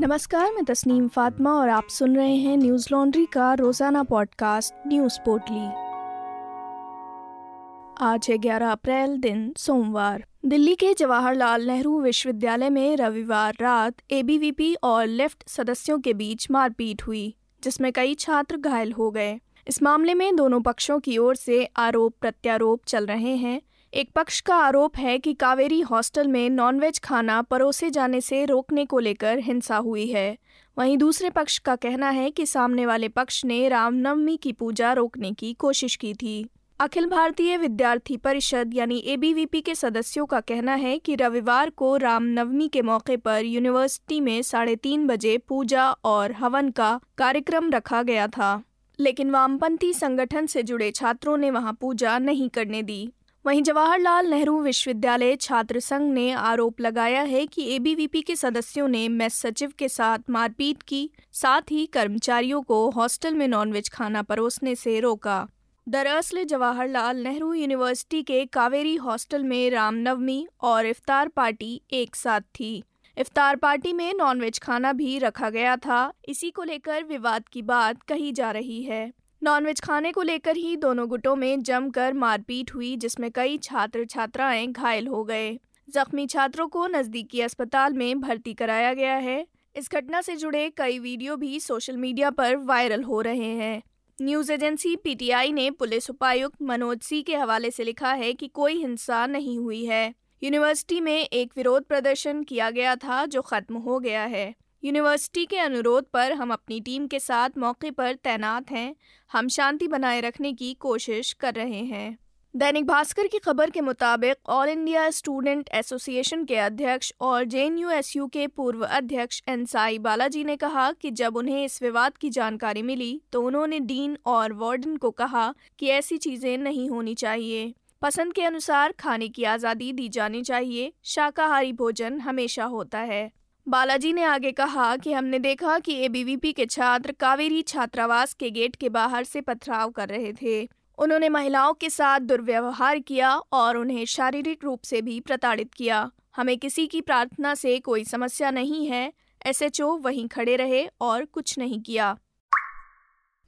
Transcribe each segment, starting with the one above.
नमस्कार, मैं तस्नीम फातिमा और आप सुन रहे हैं न्यूज़ लॉन्ड्री का रोज़ाना पॉडकास्ट, न्यूज़ पोर्टली। आज है 11 अप्रैल, दिन सोमवार। दिल्ली के जवाहरलाल नेहरू विश्वविद्यालय में रविवार रात एबीवीपी और लेफ़्ट सदस्यों के बीच मारपीट हुई, जिसमें कई छात्र घायल हो गए। इस मामले में दोनों पक्षों की ओर से आरोप प्रत्यारोप चल रहे हैं। एक पक्ष का आरोप है कि कावेरी हॉस्टल में नॉनवेज खाना परोसे जाने से रोकने को लेकर हिंसा हुई है। वहीं दूसरे पक्ष का कहना है कि सामने वाले पक्ष ने रामनवमी की पूजा रोकने की कोशिश की थी। अखिल भारतीय विद्यार्थी परिषद यानी एबीवीपी के सदस्यों का कहना है कि रविवार को रामनवमी के मौके पर यूनिवर्सिटी में साढ़े तीन बजे पूजा और हवन का कार्यक्रम रखा गया था। लेकिन वामपंथी संगठन से जुड़े छात्रों ने वहाँ पूजा नहीं करने दी। वहीं जवाहरलाल नेहरू विश्वविद्यालय छात्र संघ ने आरोप लगाया है कि एबीवीपी के सदस्यों ने मेस सचिव के साथ मारपीट की, साथ ही कर्मचारियों को हॉस्टल में नॉनवेज खाना परोसने से रोका। दरअसल जवाहरलाल नेहरू यूनिवर्सिटी के कावेरी हॉस्टल में रामनवमी और इफ्तार पार्टी एक साथ थी। इफ्तार पार्टी में नॉनवेज खाना भी रखा गया था। इसी को लेकर विवाद की बात कही जा रही है। नॉनवेज खाने को लेकर ही दोनों गुटों में जमकर मारपीट हुई, जिसमें कई छात्र छात्राएँ घायल हो गए। जख्मी छात्रों को नजदीकी अस्पताल में भर्ती कराया गया है। इस घटना से जुड़े कई वीडियो भी सोशल मीडिया पर वायरल हो रहे हैं। न्यूज़ एजेंसी पीटीआई ने पुलिस उपायुक्त मनोज सिंह के हवाले से लिखा है कि कोई हिंसा नहीं हुई है। यूनिवर्सिटी में एक विरोध प्रदर्शन किया गया था, जो खत्म हो गया है। यूनिवर्सिटी के अनुरोध पर हम अपनी टीम के साथ मौके पर तैनात हैं। हम शांति बनाए रखने की कोशिश कर रहे हैं। दैनिक भास्कर की खबर के मुताबिक ऑल इंडिया स्टूडेंट एसोसिएशन के अध्यक्ष और जे के पूर्व अध्यक्ष एनसाई बालाजी ने कहा कि जब उन्हें इस विवाद की जानकारी मिली तो उन्होंने डीन और वार्डन को कहा कि ऐसी चीज़ें नहीं होनी चाहिए। पसंद के अनुसार खाने की आज़ादी दी जानी चाहिए। शाकाहारी भोजन हमेशा होता है। बालाजी ने आगे कहा कि हमने देखा कि एबीवीपी के छात्र कावेरी छात्रावास के गेट के बाहर से पथराव कर रहे थे। उन्होंने महिलाओं के साथ दुर्व्यवहार किया और उन्हें शारीरिक रूप से भी प्रताड़ित किया। हमें किसी की प्रार्थना से कोई समस्या नहीं है एसएचओ वहीं खड़े रहे और कुछ नहीं किया।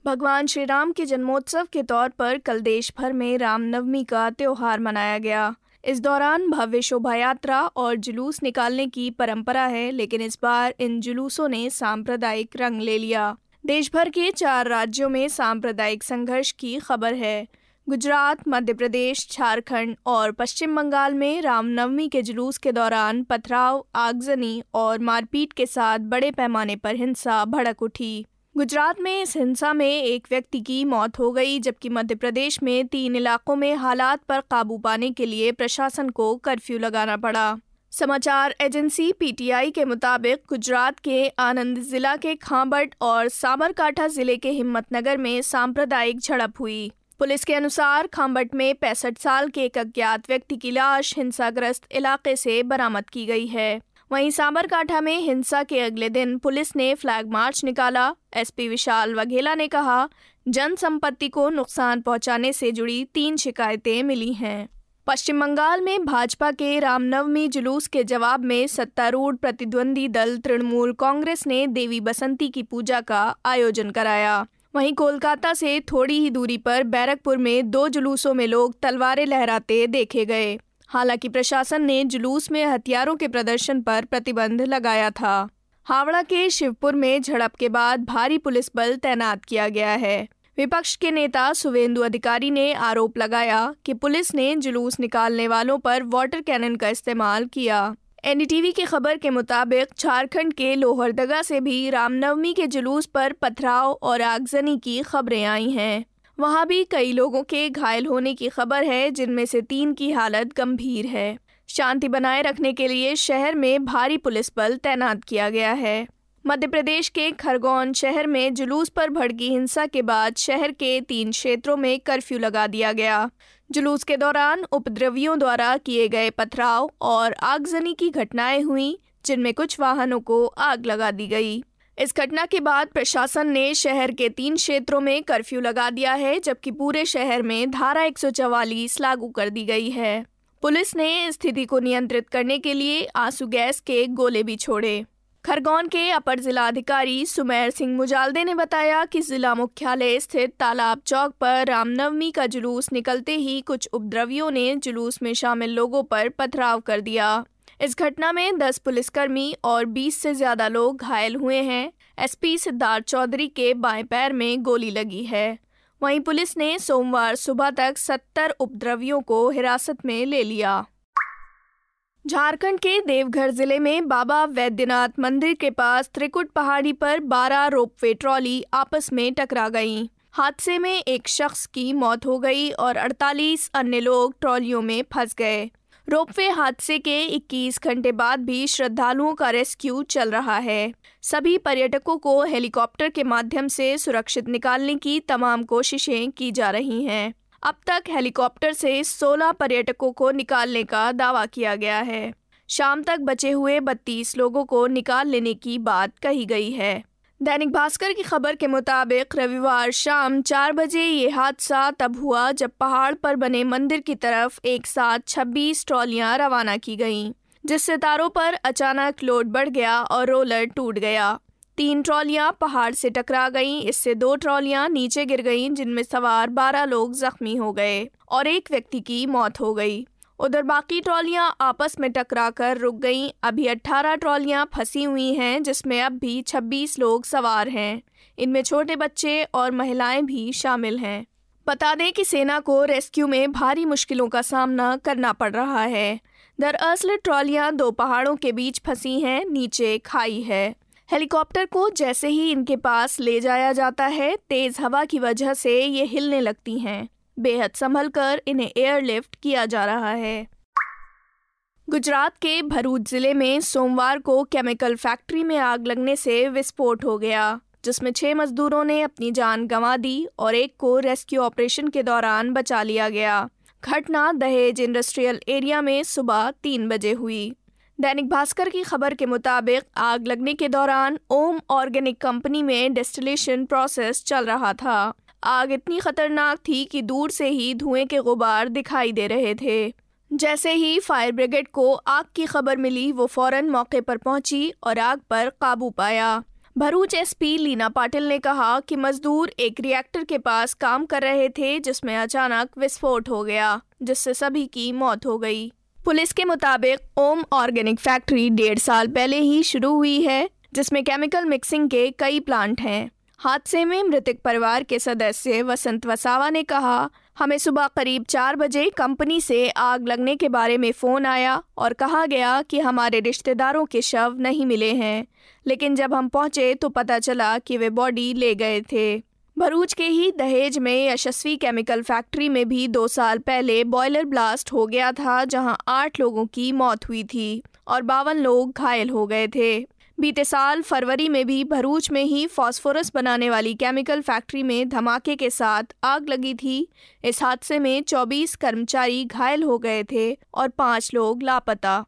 भगवान श्री राम के जन्मोत्सव के तौर पर कल देश भर में रामनवमी का त्यौहार मनाया गया। इस दौरान भव्य शोभा यात्रा और जुलूस निकालने की परंपरा है, लेकिन इस बार इन जुलूसों ने सांप्रदायिक रंग ले लिया। देश भर के चार राज्यों में सांप्रदायिक संघर्ष की खबर है। गुजरात, मध्य प्रदेश, झारखंड और पश्चिम बंगाल में रामनवमी के जुलूस के दौरान पथराव, आगजनी और मारपीट के साथ बड़े पैमाने पर हिंसा भड़क उठी। गुजरात में इस हिंसा में एक व्यक्ति की मौत हो गई, जबकि मध्य प्रदेश में तीन इलाकों में हालात पर काबू पाने के लिए प्रशासन को कर्फ्यू लगाना पड़ा। समाचार एजेंसी पीटीआई के मुताबिक गुजरात के आनंद जिला के खांबट और साबरकाठा ज़िले के हिम्मतनगर में सांप्रदायिक झड़प हुई। पुलिस के अनुसार खांबट में पैंसठ साल के एक अज्ञात व्यक्ति की लाश हिंसाग्रस्त इलाके से बरामद की गई है। वहीं साबरकाठा में हिंसा के अगले दिन पुलिस ने फ्लैग मार्च निकाला। एसपी विशाल वघेला ने कहा जन संपत्ति को नुकसान पहुँचाने से जुड़ी तीन शिकायतें मिली हैं। पश्चिम बंगाल में भाजपा के रामनवमी जुलूस के जवाब में सत्तारूढ़ प्रतिद्वंदी दल तृणमूल कांग्रेस ने देवी बसंती की पूजा का आयोजन कराया। वहीं कोलकाता से थोड़ी ही दूरी पर बैरकपुर में दो जुलूसों में लोग तलवारें लहराते देखे गए। हालाँकि प्रशासन ने जुलूस में हथियारों के प्रदर्शन पर प्रतिबंध लगाया था। हावड़ा के शिवपुर में झड़प के बाद भारी पुलिस बल तैनात किया गया है। विपक्ष के नेता सुवेंदु अधिकारी ने आरोप लगाया कि पुलिस ने जुलूस निकालने वालों पर वाटर कैनन का इस्तेमाल किया। एनडीटीवी की खबर के मुताबिक झारखंड के लोहरदगा से भी रामनवमी के जुलूस पर पथराव और आगजनी की खबरें आई हैं। वहाँ भी कई लोगों के घायल होने की खबर है, जिनमें से तीन की हालत गंभीर है। शांति बनाए रखने के लिए शहर में भारी पुलिस बल तैनात किया गया है। मध्य प्रदेश के खरगोन शहर में जुलूस पर भड़की हिंसा के बाद शहर के तीन क्षेत्रों में कर्फ्यू लगा दिया गया। जुलूस के दौरान उपद्रवियों द्वारा किए गए पथराव और आगजनी की घटनाएँ हुई, जिनमें कुछ वाहनों को आग लगा दी गई। इस घटना के बाद प्रशासन ने शहर के तीन क्षेत्रों में कर्फ्यू लगा दिया है, जबकि पूरे शहर में धारा एक लागू कर दी गई है। पुलिस ने स्थिति को नियंत्रित करने के लिए आँसू गैस के गोले भी छोड़े। खरगोन के अपर जिलाधिकारी सुमेर सिंह मुजालदे ने बताया कि जिला मुख्यालय स्थित तालाब चौक पर रामनवमी का जुलूस निकलते ही कुछ उपद्रवियों ने जुलूस में शामिल लोगों पर पथराव कर दिया। इस घटना में 10 पुलिसकर्मी और 20 से ज़्यादा लोग घायल हुए हैं। एसपी सिद्धार्थ चौधरी के बाएँ पैर में गोली लगी है। वहीं पुलिस ने सोमवार सुबह तक 70 उपद्रवियों को हिरासत में ले लिया। झारखंड के देवघर ज़िले में बाबा वैद्यनाथ मंदिर के पास त्रिकुट पहाड़ी पर 12 रोपवे ट्रॉली आपस में टकरा गईं। हादसे में एक शख्स की मौत हो गई और 48 अन्य लोग ट्रॉलियों में फंस गए। रोपवे हादसे के 21 घंटे बाद भी श्रद्धालुओं का रेस्क्यू चल रहा है। सभी पर्यटकों को हेलीकॉप्टर के माध्यम से सुरक्षित निकालने की तमाम कोशिशें की जा रही हैं। अब तक हेलीकॉप्टर से 16 पर्यटकों को निकालने का दावा किया गया है। शाम तक बचे हुए 32 लोगों को निकाल लेने की बात कही गई है। दैनिक भास्कर की खबर के मुताबिक रविवार शाम चार बजे ये हादसा तब हुआ जब पहाड़ पर बने मंदिर की तरफ़ एक साथ 26 ट्रॉलियाँ रवाना की गईं, जिससे तारों पर अचानक लोड बढ़ गया और रोलर टूट गया। तीन ट्रॉलियाँ पहाड़ से टकरा गईं, इससे दो ट्रॉलियाँ नीचे गिर गईं, जिनमें सवार बारह लोग जख्मी हो गए और एक व्यक्ति की मौत हो गई। उधर बाकी ट्रॉलियाँ आपस में टकरा कर रुक गईं। अभी 18 ट्रॉलियाँ फंसी हुई हैं, जिसमें अब भी 26 लोग सवार हैं। इनमें छोटे बच्चे और महिलाएँ भी शामिल हैं। बता दें कि सेना को रेस्क्यू में भारी मुश्किलों का सामना करना पड़ रहा है। दरअसल ट्रॉलियाँ दो पहाड़ों के बीच फंसी हैं, नीचे खाई है। हेलीकॉप्टर को जैसे ही इनके पास ले जाया जाता है, तेज हवा की वजह से ये हिलने लगती हैं। बेहद संभल कर इन्हें एयरलिफ्ट किया जा रहा है। गुजरात के भरूच ज़िले में सोमवार को केमिकल फैक्ट्री में आग लगने से विस्फोट हो गया, जिसमें छह मजदूरों ने अपनी जान गंवा दी और एक को रेस्क्यू ऑपरेशन के दौरान बचा लिया गया। घटना दहेज इंडस्ट्रियल एरिया में सुबह तीन बजे हुई। दैनिक भास्कर की खबर के मुताबिक आग लगने के दौरान ओम ऑर्गेनिक कंपनी में डिस्टिलेशन प्रोसेस चल रहा था। आग इतनी खतरनाक थी कि दूर से ही धुएँ के गुबार दिखाई दे रहे थे। जैसे ही फायर ब्रिगेड को आग की खबर मिली, वो फ़ौरन मौके पर पहुँची और आग पर काबू पाया। भरूच एसपी लीना पाटिल ने कहा कि मजदूर एक रिएक्टर के पास काम कर रहे थे, जिसमें अचानक विस्फोट हो गया, जिससे सभी की मौत हो गई। पुलिस के मुताबिक, ओम ऑर्गेनिक फैक्ट्री डेढ़ साल पहले ही शुरू हुई है, जिसमें केमिकल मिक्सिंग के कई प्लांट हैं। हादसे में मृतक परिवार के सदस्य वसंत वसावा ने कहा, हमें सुबह करीब चार बजे कंपनी से आग लगने के बारे में फ़ोन आया और कहा गया कि हमारे रिश्तेदारों के शव नहीं मिले हैं। लेकिन जब हम पहुँचे तो पता चला कि वे बॉडी ले गए थे। भरूच के ही दहेज में यशस्वी केमिकल फैक्ट्री में भी दो साल पहले बॉयलर ब्लास्ट हो गया था, जहाँ आठ लोगों की मौत हुई थी और बावन लोग घायल हो गए थे। बीते साल फरवरी में भी भरूच में ही फास्फोरस बनाने वाली केमिकल फैक्ट्री में धमाके के साथ आग लगी थी। इस हादसे में 24 कर्मचारी घायल हो गए थे और पाँच लोग लापता।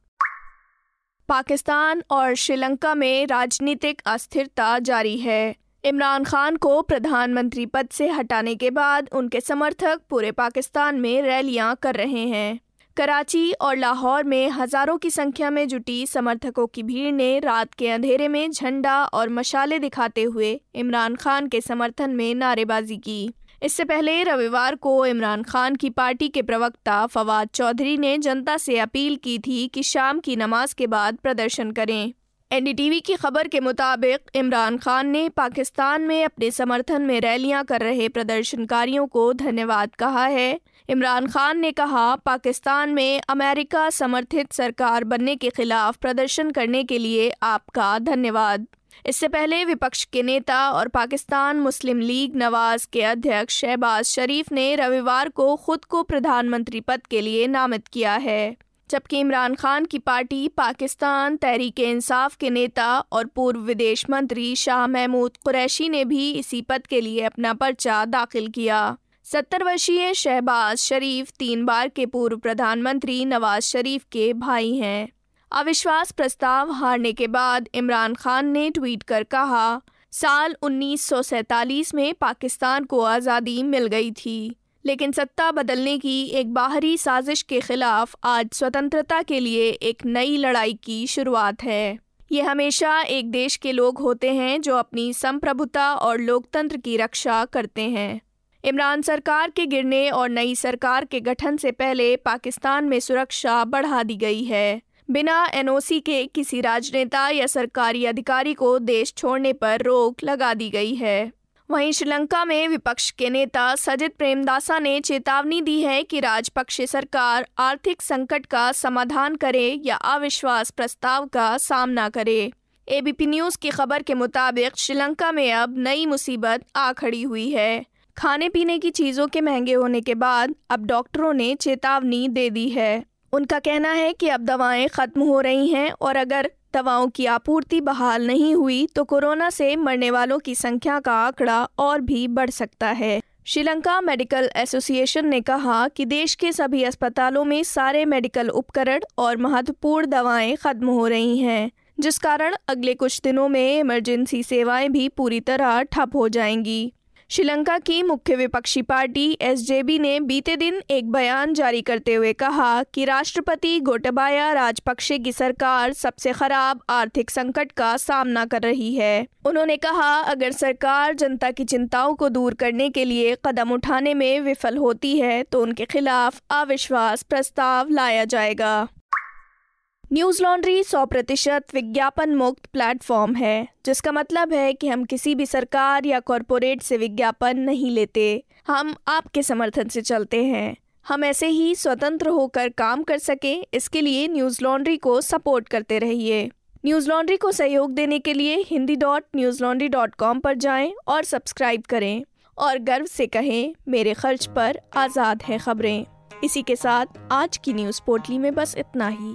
पाकिस्तान और श्रीलंका में राजनीतिक अस्थिरता जारी है। इमरान खान को प्रधानमंत्री पद से हटाने के बाद उनके समर्थक पूरे पाकिस्तान में रैलियाँ कर रहे हैं। कराची और लाहौर में हज़ारों की संख्या में जुटी समर्थकों की भीड़ ने रात के अंधेरे में झंडा और मशाले दिखाते हुए इमरान खान के समर्थन में नारेबाजी की। इससे पहले रविवार को इमरान खान की पार्टी के प्रवक्ता फवाद चौधरी ने जनता से अपील की थी कि शाम की नमाज़ के बाद प्रदर्शन करें। एनडीटीवी की खबर के मुताबिक इमरान खान ने पाकिस्तान में अपने समर्थन में रैलियाँ कर रहे प्रदर्शनकारियों को धन्यवाद कहा है। इमरान खान ने कहा, पाकिस्तान में अमेरिका समर्थित सरकार बनने के खिलाफ प्रदर्शन करने के लिए आपका धन्यवाद। इससे पहले विपक्ष के नेता और पाकिस्तान मुस्लिम लीग नवाज़ के अध्यक्ष शहबाज शरीफ ने रविवार को खुद को प्रधानमंत्री पद के लिए नामित किया है, जबकि इमरान खान की पार्टी पाकिस्तान तहरीक इंसाफ के नेता और पूर्व विदेश मंत्री शाह महमूद कुरैशी ने भी इसी पद के लिए अपना पर्चा दाखिल किया। सत्तर वर्षीय शहबाज शरीफ तीन बार के पूर्व प्रधानमंत्री नवाज़ शरीफ के भाई हैं। अविश्वास प्रस्ताव हारने के बाद इमरान खान ने ट्वीट कर कहा, साल उन्नीस सौ सैंतालीस में पाकिस्तान को आज़ादी मिल गई थी, लेकिन सत्ता बदलने की एक बाहरी साजिश के खिलाफ आज स्वतंत्रता के लिए एक नई लड़ाई की शुरुआत है। ये हमेशा एक देश के लोग होते हैं जो अपनी संप्रभुता और लोकतंत्र की रक्षा करते हैं। इमरान सरकार के गिरने और नई सरकार के गठन से पहले पाकिस्तान में सुरक्षा बढ़ा दी गई है। बिना एनओसी के किसी राजनेता या सरकारी अधिकारी को देश छोड़ने पर रोक लगा दी गई है। वहीं श्रीलंका में विपक्ष के नेता सजित प्रेमदासा ने चेतावनी दी है कि राजपक्षे सरकार आर्थिक संकट का समाधान करे या अविश्वास प्रस्ताव का सामना करे। एबीपी न्यूज़ की खबर के मुताबिक, श्रीलंका में अब नई मुसीबत आ खड़ी हुई है। खाने पीने की चीज़ों के महँगे होने के बाद अब डॉक्टरों ने चेतावनी दे दी है। उनका कहना है कि अब दवाएँ ख़त्म हो रही हैं और अगर दवाओं की आपूर्ति बहाल नहीं हुई तो कोरोना से मरने वालों की संख्या का आंकड़ा और भी बढ़ सकता है। श्रीलंका मेडिकल एसोसिएशन ने कहा कि देश के सभी अस्पतालों में सारे मेडिकल उपकरण और महत्वपूर्ण दवाएँ खत्म हो रही हैं, जिस कारण अगले कुछ दिनों में इमरजेंसी सेवाएँ भी पूरी तरह ठप हो जाएँगी। श्रीलंका की मुख्य विपक्षी पार्टी एसजेबी ने बीते दिन एक बयान जारी करते हुए कहा कि राष्ट्रपति गोटबाया राजपक्षे की सरकार सबसे खराब आर्थिक संकट का सामना कर रही है। उन्होंने कहा, अगर सरकार जनता की चिंताओं को दूर करने के लिए कदम उठाने में विफल होती है तो उनके खिलाफ अविश्वास प्रस्ताव लाया जाएगा। न्यूज़ लॉन्ड्री सौ प्रतिशत विज्ञापन मुक्त प्लेटफॉर्म है, जिसका मतलब है कि हम किसी भी सरकार या कॉरपोरेट से विज्ञापन नहीं लेते। हम आपके समर्थन से चलते हैं। हम ऐसे ही स्वतंत्र होकर काम कर सके, इसके लिए न्यूज़ लॉन्ड्री को सपोर्ट करते रहिए। न्यूज़ लॉन्ड्री को सहयोग देने के लिए Hindi dot Newslaundry dot com पर जाएँ और सब्सक्राइब करें। और गर्व से कहें, मेरे खर्च पर आज़ाद है खबरें। इसी के साथ आज की न्यूज़ पोर्टली में बस इतना ही।